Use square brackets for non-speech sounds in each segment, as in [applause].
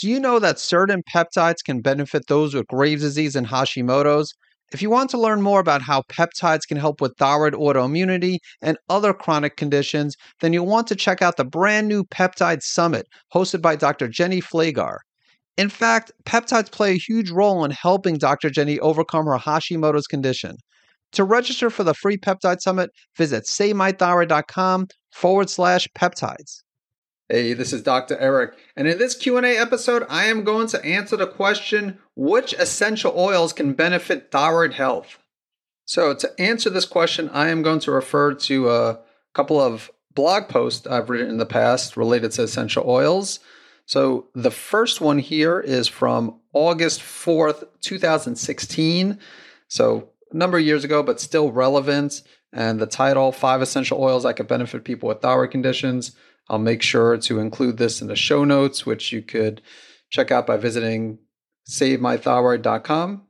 Do you know that certain peptides can benefit those with Graves' disease and Hashimoto's? If you want to learn more about how peptides can help with thyroid autoimmunity and other chronic conditions, then you'll want to check out the brand new Peptide Summit hosted by Dr. Jenny Flagar. In fact, peptides play a huge role in helping Dr. Jenny overcome her Hashimoto's condition. To register for the free peptide summit, visit savemythyroid.com forward slash peptides. Hey, this is Dr. Eric, and in this Q&A episode, I am going to answer the question, which essential oils can benefit thyroid health? So, to answer this question, I am going to refer to a couple of blog posts I've written in the past related to essential oils. So, the first one here is from August 4th, 2016. So, a number of years ago, but still relevant. And the title, Five Essential Oils That Could Benefit People with Thyroid Conditions. I'll make sure to include this in the show notes, which you could check out by visiting savemythyroid.com.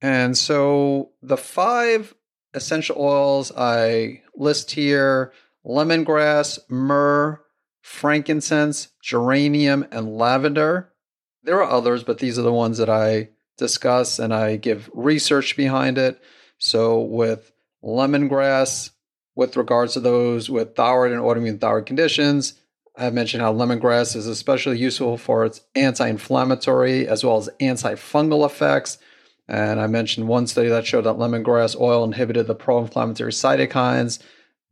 And so the five essential oils I list here lemongrass, myrrh, frankincense, geranium, and lavender. There are others, but these are the ones that I discuss and I give research behind it. So, with lemongrass, with regards to those with thyroid and autoimmune thyroid conditions, I've mentioned how lemongrass is especially useful for its anti inflammatory as well as antifungal effects. And I mentioned one study that showed that lemongrass oil inhibited the pro inflammatory cytokines,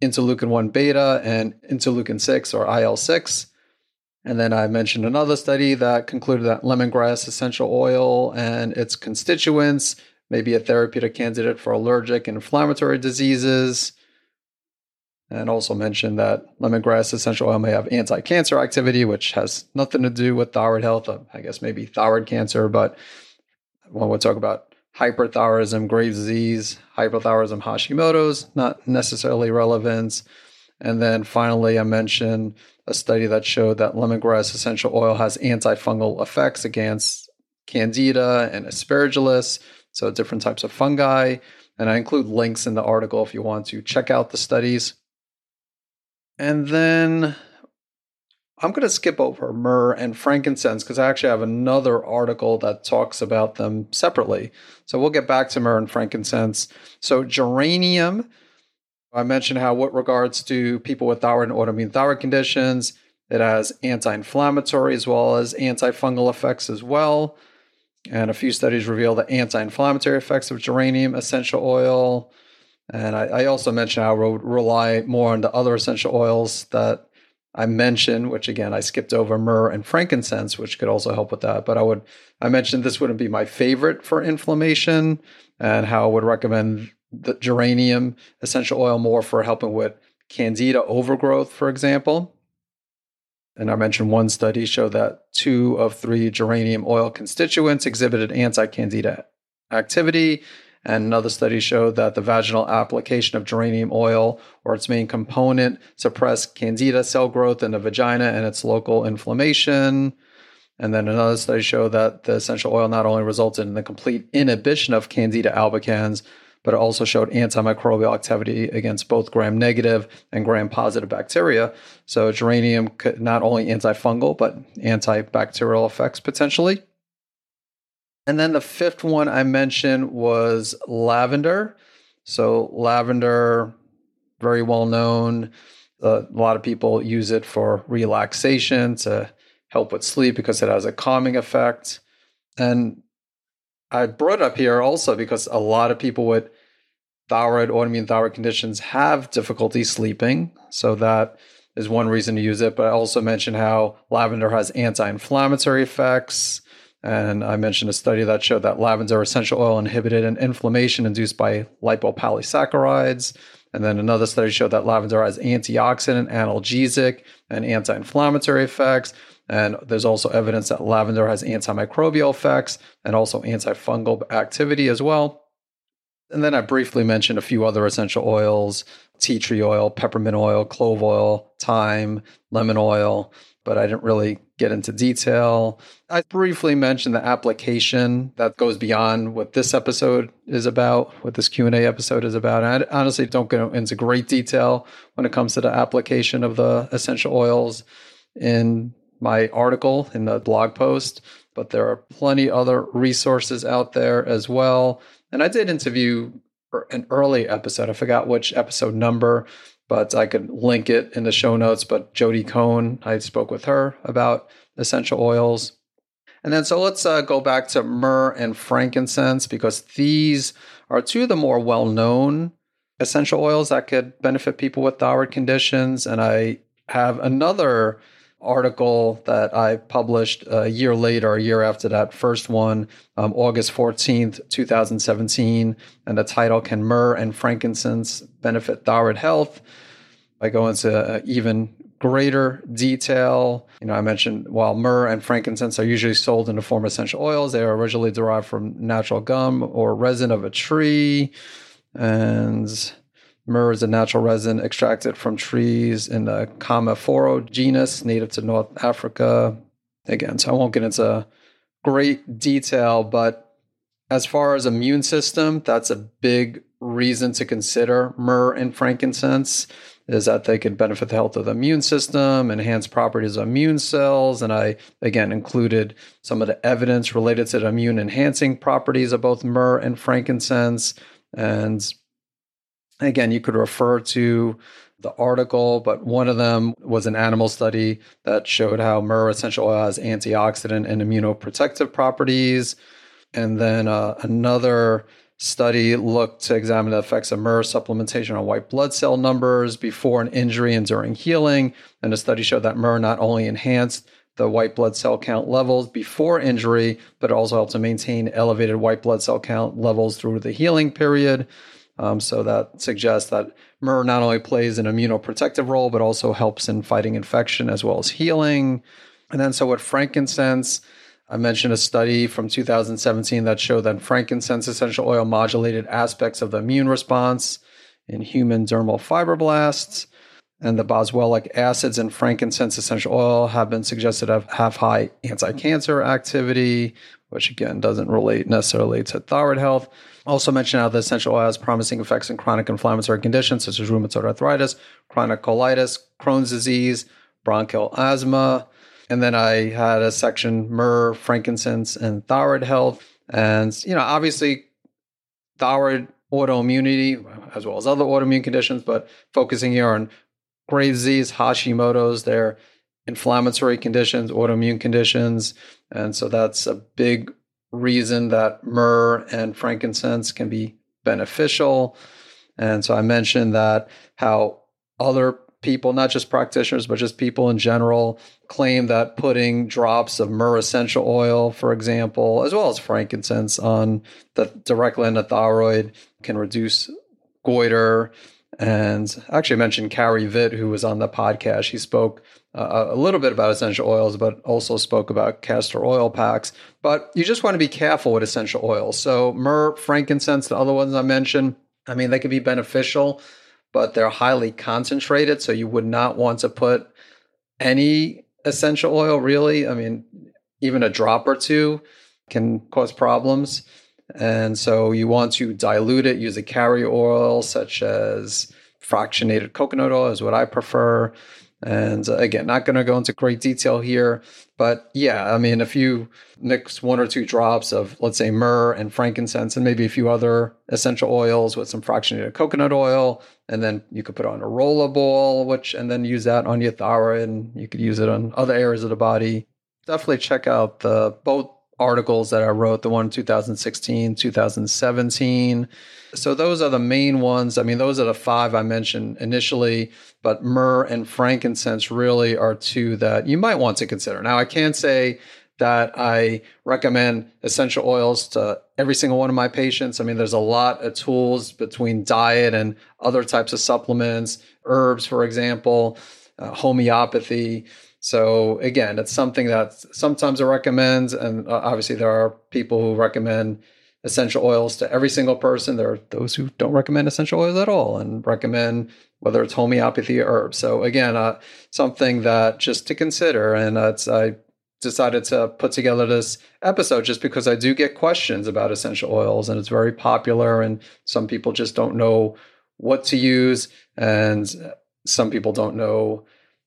interleukin 1 beta and interleukin 6 or IL 6. And then I mentioned another study that concluded that lemongrass essential oil and its constituents may be a therapeutic candidate for allergic and inflammatory diseases. And also mentioned that lemongrass essential oil may have anti cancer activity, which has nothing to do with thyroid health. Uh, I guess maybe thyroid cancer, but when we talk about hyperthyroidism, Graves' disease, hypothyroidism, Hashimoto's, not necessarily relevant. And then finally, I mentioned a study that showed that lemongrass essential oil has antifungal effects against candida and aspergillus, so different types of fungi. And I include links in the article if you want to check out the studies. And then I'm going to skip over myrrh and frankincense because I actually have another article that talks about them separately. So we'll get back to myrrh and frankincense. So, geranium I mentioned how, with regards to people with thyroid and autoimmune thyroid conditions, it has anti inflammatory as well as antifungal effects as well. And a few studies reveal the anti inflammatory effects of geranium essential oil. And I, I also mentioned how I would rely more on the other essential oils that I mentioned, which again I skipped over myrrh and frankincense, which could also help with that. But I would I mentioned this wouldn't be my favorite for inflammation, and how I would recommend the geranium essential oil more for helping with candida overgrowth, for example. And I mentioned one study showed that two of three geranium oil constituents exhibited anti candida activity. And another study showed that the vaginal application of geranium oil or its main component suppressed candida cell growth in the vagina and its local inflammation. And then another study showed that the essential oil not only resulted in the complete inhibition of candida albicans, but it also showed antimicrobial activity against both gram negative and gram positive bacteria. So geranium could not only antifungal, but antibacterial effects potentially. And then the fifth one I mentioned was lavender. So lavender, very well known. Uh, a lot of people use it for relaxation to help with sleep because it has a calming effect. And I brought up here also because a lot of people with thyroid, autoimmune thyroid conditions have difficulty sleeping. So that is one reason to use it. But I also mentioned how lavender has anti inflammatory effects. And I mentioned a study that showed that lavender essential oil inhibited an inflammation induced by lipopolysaccharides. And then another study showed that lavender has antioxidant, analgesic, and anti inflammatory effects. And there's also evidence that lavender has antimicrobial effects and also antifungal activity as well. And then I briefly mentioned a few other essential oils tea tree oil, peppermint oil, clove oil, thyme, lemon oil, but I didn't really get into detail. I briefly mentioned the application that goes beyond what this episode is about, what this Q&A episode is about. And I honestly don't go into great detail when it comes to the application of the essential oils in my article in the blog post, but there are plenty other resources out there as well. And I did interview an early episode. I forgot which episode number, but I could link it in the show notes. But Jodi Cohen, I spoke with her about essential oils. And then, so let's uh, go back to myrrh and frankincense because these are two of the more well known essential oils that could benefit people with thyroid conditions. And I have another article that I published a year later, a year after that first one, um, August 14th, 2017. And the title Can Myrrh and Frankincense Benefit Thyroid Health? I go into uh, even greater detail. You know, I mentioned while myrrh and frankincense are usually sold in the form of essential oils, they are originally derived from natural gum or resin of a tree. And Myrrh is a natural resin extracted from trees in the Commiphora genus, native to North Africa. Again, so I won't get into great detail, but as far as immune system, that's a big reason to consider myrrh and frankincense is that they could benefit the health of the immune system, enhance properties of immune cells. And I, again, included some of the evidence related to the immune enhancing properties of both myrrh and frankincense. And Again, you could refer to the article, but one of them was an animal study that showed how myrrh essential oil has antioxidant and immunoprotective properties. And then uh, another study looked to examine the effects of myrrh supplementation on white blood cell numbers before an injury and during healing. And the study showed that myrrh not only enhanced the white blood cell count levels before injury, but also helped to maintain elevated white blood cell count levels through the healing period. Um, so that suggests that myrrh not only plays an immunoprotective role, but also helps in fighting infection as well as healing. And then, so with frankincense, I mentioned a study from 2017 that showed that frankincense essential oil modulated aspects of the immune response in human dermal fibroblasts. And the boswellic acids in frankincense essential oil have been suggested to have high anti cancer activity, which again doesn't relate necessarily to thyroid health. Also mentioned how the essential oil has promising effects in chronic inflammatory conditions such as rheumatoid arthritis, chronic colitis, Crohn's disease, bronchial asthma. And then I had a section myrrh, frankincense, and thyroid health. And, you know, obviously thyroid autoimmunity as well as other autoimmune conditions, but focusing here on Graves' disease, Hashimoto's, their inflammatory conditions, autoimmune conditions. And so that's a big reason that myrrh and frankincense can be beneficial. And so I mentioned that how other people, not just practitioners, but just people in general, claim that putting drops of myrrh essential oil, for example, as well as frankincense on the directly on the thyroid can reduce goiter. And actually, I mentioned Carrie Vitt, who was on the podcast. She spoke uh, a little bit about essential oils, but also spoke about castor oil packs. But you just want to be careful with essential oils. So, myrrh, frankincense, the other ones I mentioned, I mean, they can be beneficial, but they're highly concentrated. So, you would not want to put any essential oil, really. I mean, even a drop or two can cause problems. And so, you want to dilute it, use a carrier oil, such as fractionated coconut oil, is what I prefer and uh, again, not going to go into great detail here, but yeah, I mean, if you mix one or two drops of, let's say, myrrh and frankincense, and maybe a few other essential oils with some fractionated coconut oil, and then you could put on a roller ball, which, and then use that on your thyroid, and you could use it on other areas of the body. Definitely check out the both articles that I wrote, the one 2016, 2017. So those are the main ones. I mean, those are the five I mentioned initially, but myrrh and frankincense really are two that you might want to consider. Now, I can't say that I recommend essential oils to every single one of my patients. I mean, there's a lot of tools between diet and other types of supplements, herbs, for example, uh, homeopathy. So again, it's something that sometimes I recommend, and uh, obviously there are people who recommend essential oils to every single person. There are those who don't recommend essential oils at all and recommend whether it's homeopathy or herbs. So again, uh, something that just to consider, and uh, I decided to put together this episode just because I do get questions about essential oils, and it's very popular, and some people just don't know what to use, and some people don't know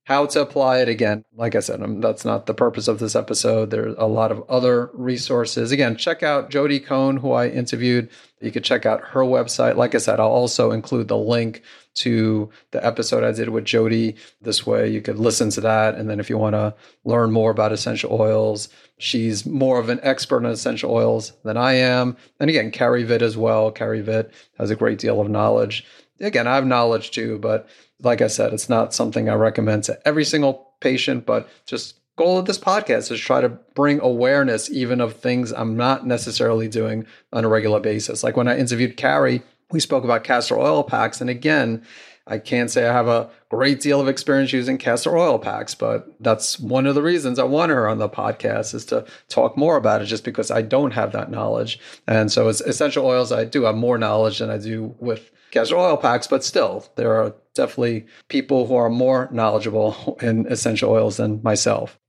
how to apply it again. Like I said, um, that's not the purpose of this episode. There's a lot of other resources. Again, check out Jodi Cohen, who I interviewed. You could check out her website. Like I said, I'll also include the link to the episode I did with Jodi. This way you could listen to that. And then if you want to learn more about essential oils, she's more of an expert in essential oils than I am. And again, Carrie Vitt as well. Carrie Vitt has a great deal of knowledge. Again, I have knowledge too, but like I said, it's not something I recommend to every single patient, but just goal of this podcast is try to bring awareness even of things I'm not necessarily doing on a regular basis. Like when I interviewed Carrie, we spoke about castor oil packs. And again, I can't say I have a great deal of experience using castor oil packs, but that's one of the reasons I want her on the podcast is to talk more about it just because I don't have that knowledge. And so as essential oils, I do have more knowledge than I do with castor oil packs, but still, there are definitely people who are more knowledgeable [laughs] in essential oils than myself.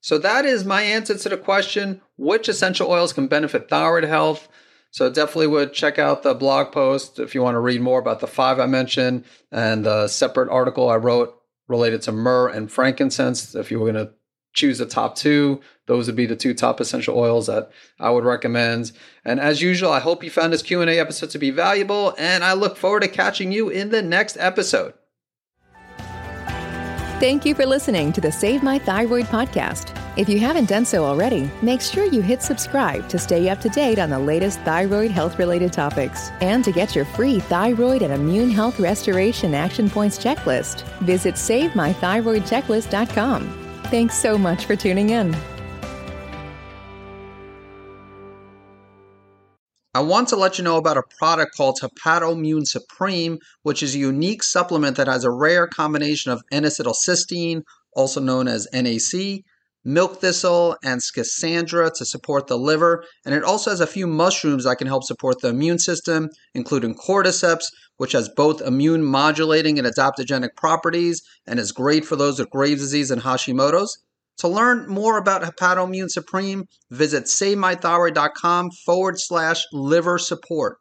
So that is my answer to the question which essential oils can benefit thyroid health? So definitely would check out the blog post if you want to read more about the five I mentioned and the separate article I wrote related to myrrh and frankincense. If you were going to choose the top two, those would be the two top essential oils that I would recommend. And as usual, I hope you found this Q&A episode to be valuable and I look forward to catching you in the next episode. Thank you for listening to the Save My Thyroid podcast. If you haven't done so already, make sure you hit subscribe to stay up to date on the latest thyroid health related topics. And to get your free thyroid and immune health restoration action points checklist, visit SaveMyThyroidChecklist.com. Thanks so much for tuning in. I want to let you know about a product called Hepatoimmune Supreme, which is a unique supplement that has a rare combination of N-acetylcysteine, also known as NAC, milk thistle, and schisandra to support the liver. And it also has a few mushrooms that can help support the immune system, including cordyceps, which has both immune modulating and adaptogenic properties and is great for those with Graves' disease and Hashimoto's. To learn more about Hepatoimmune Supreme, visit SaveMyThyroid.com forward slash liver support.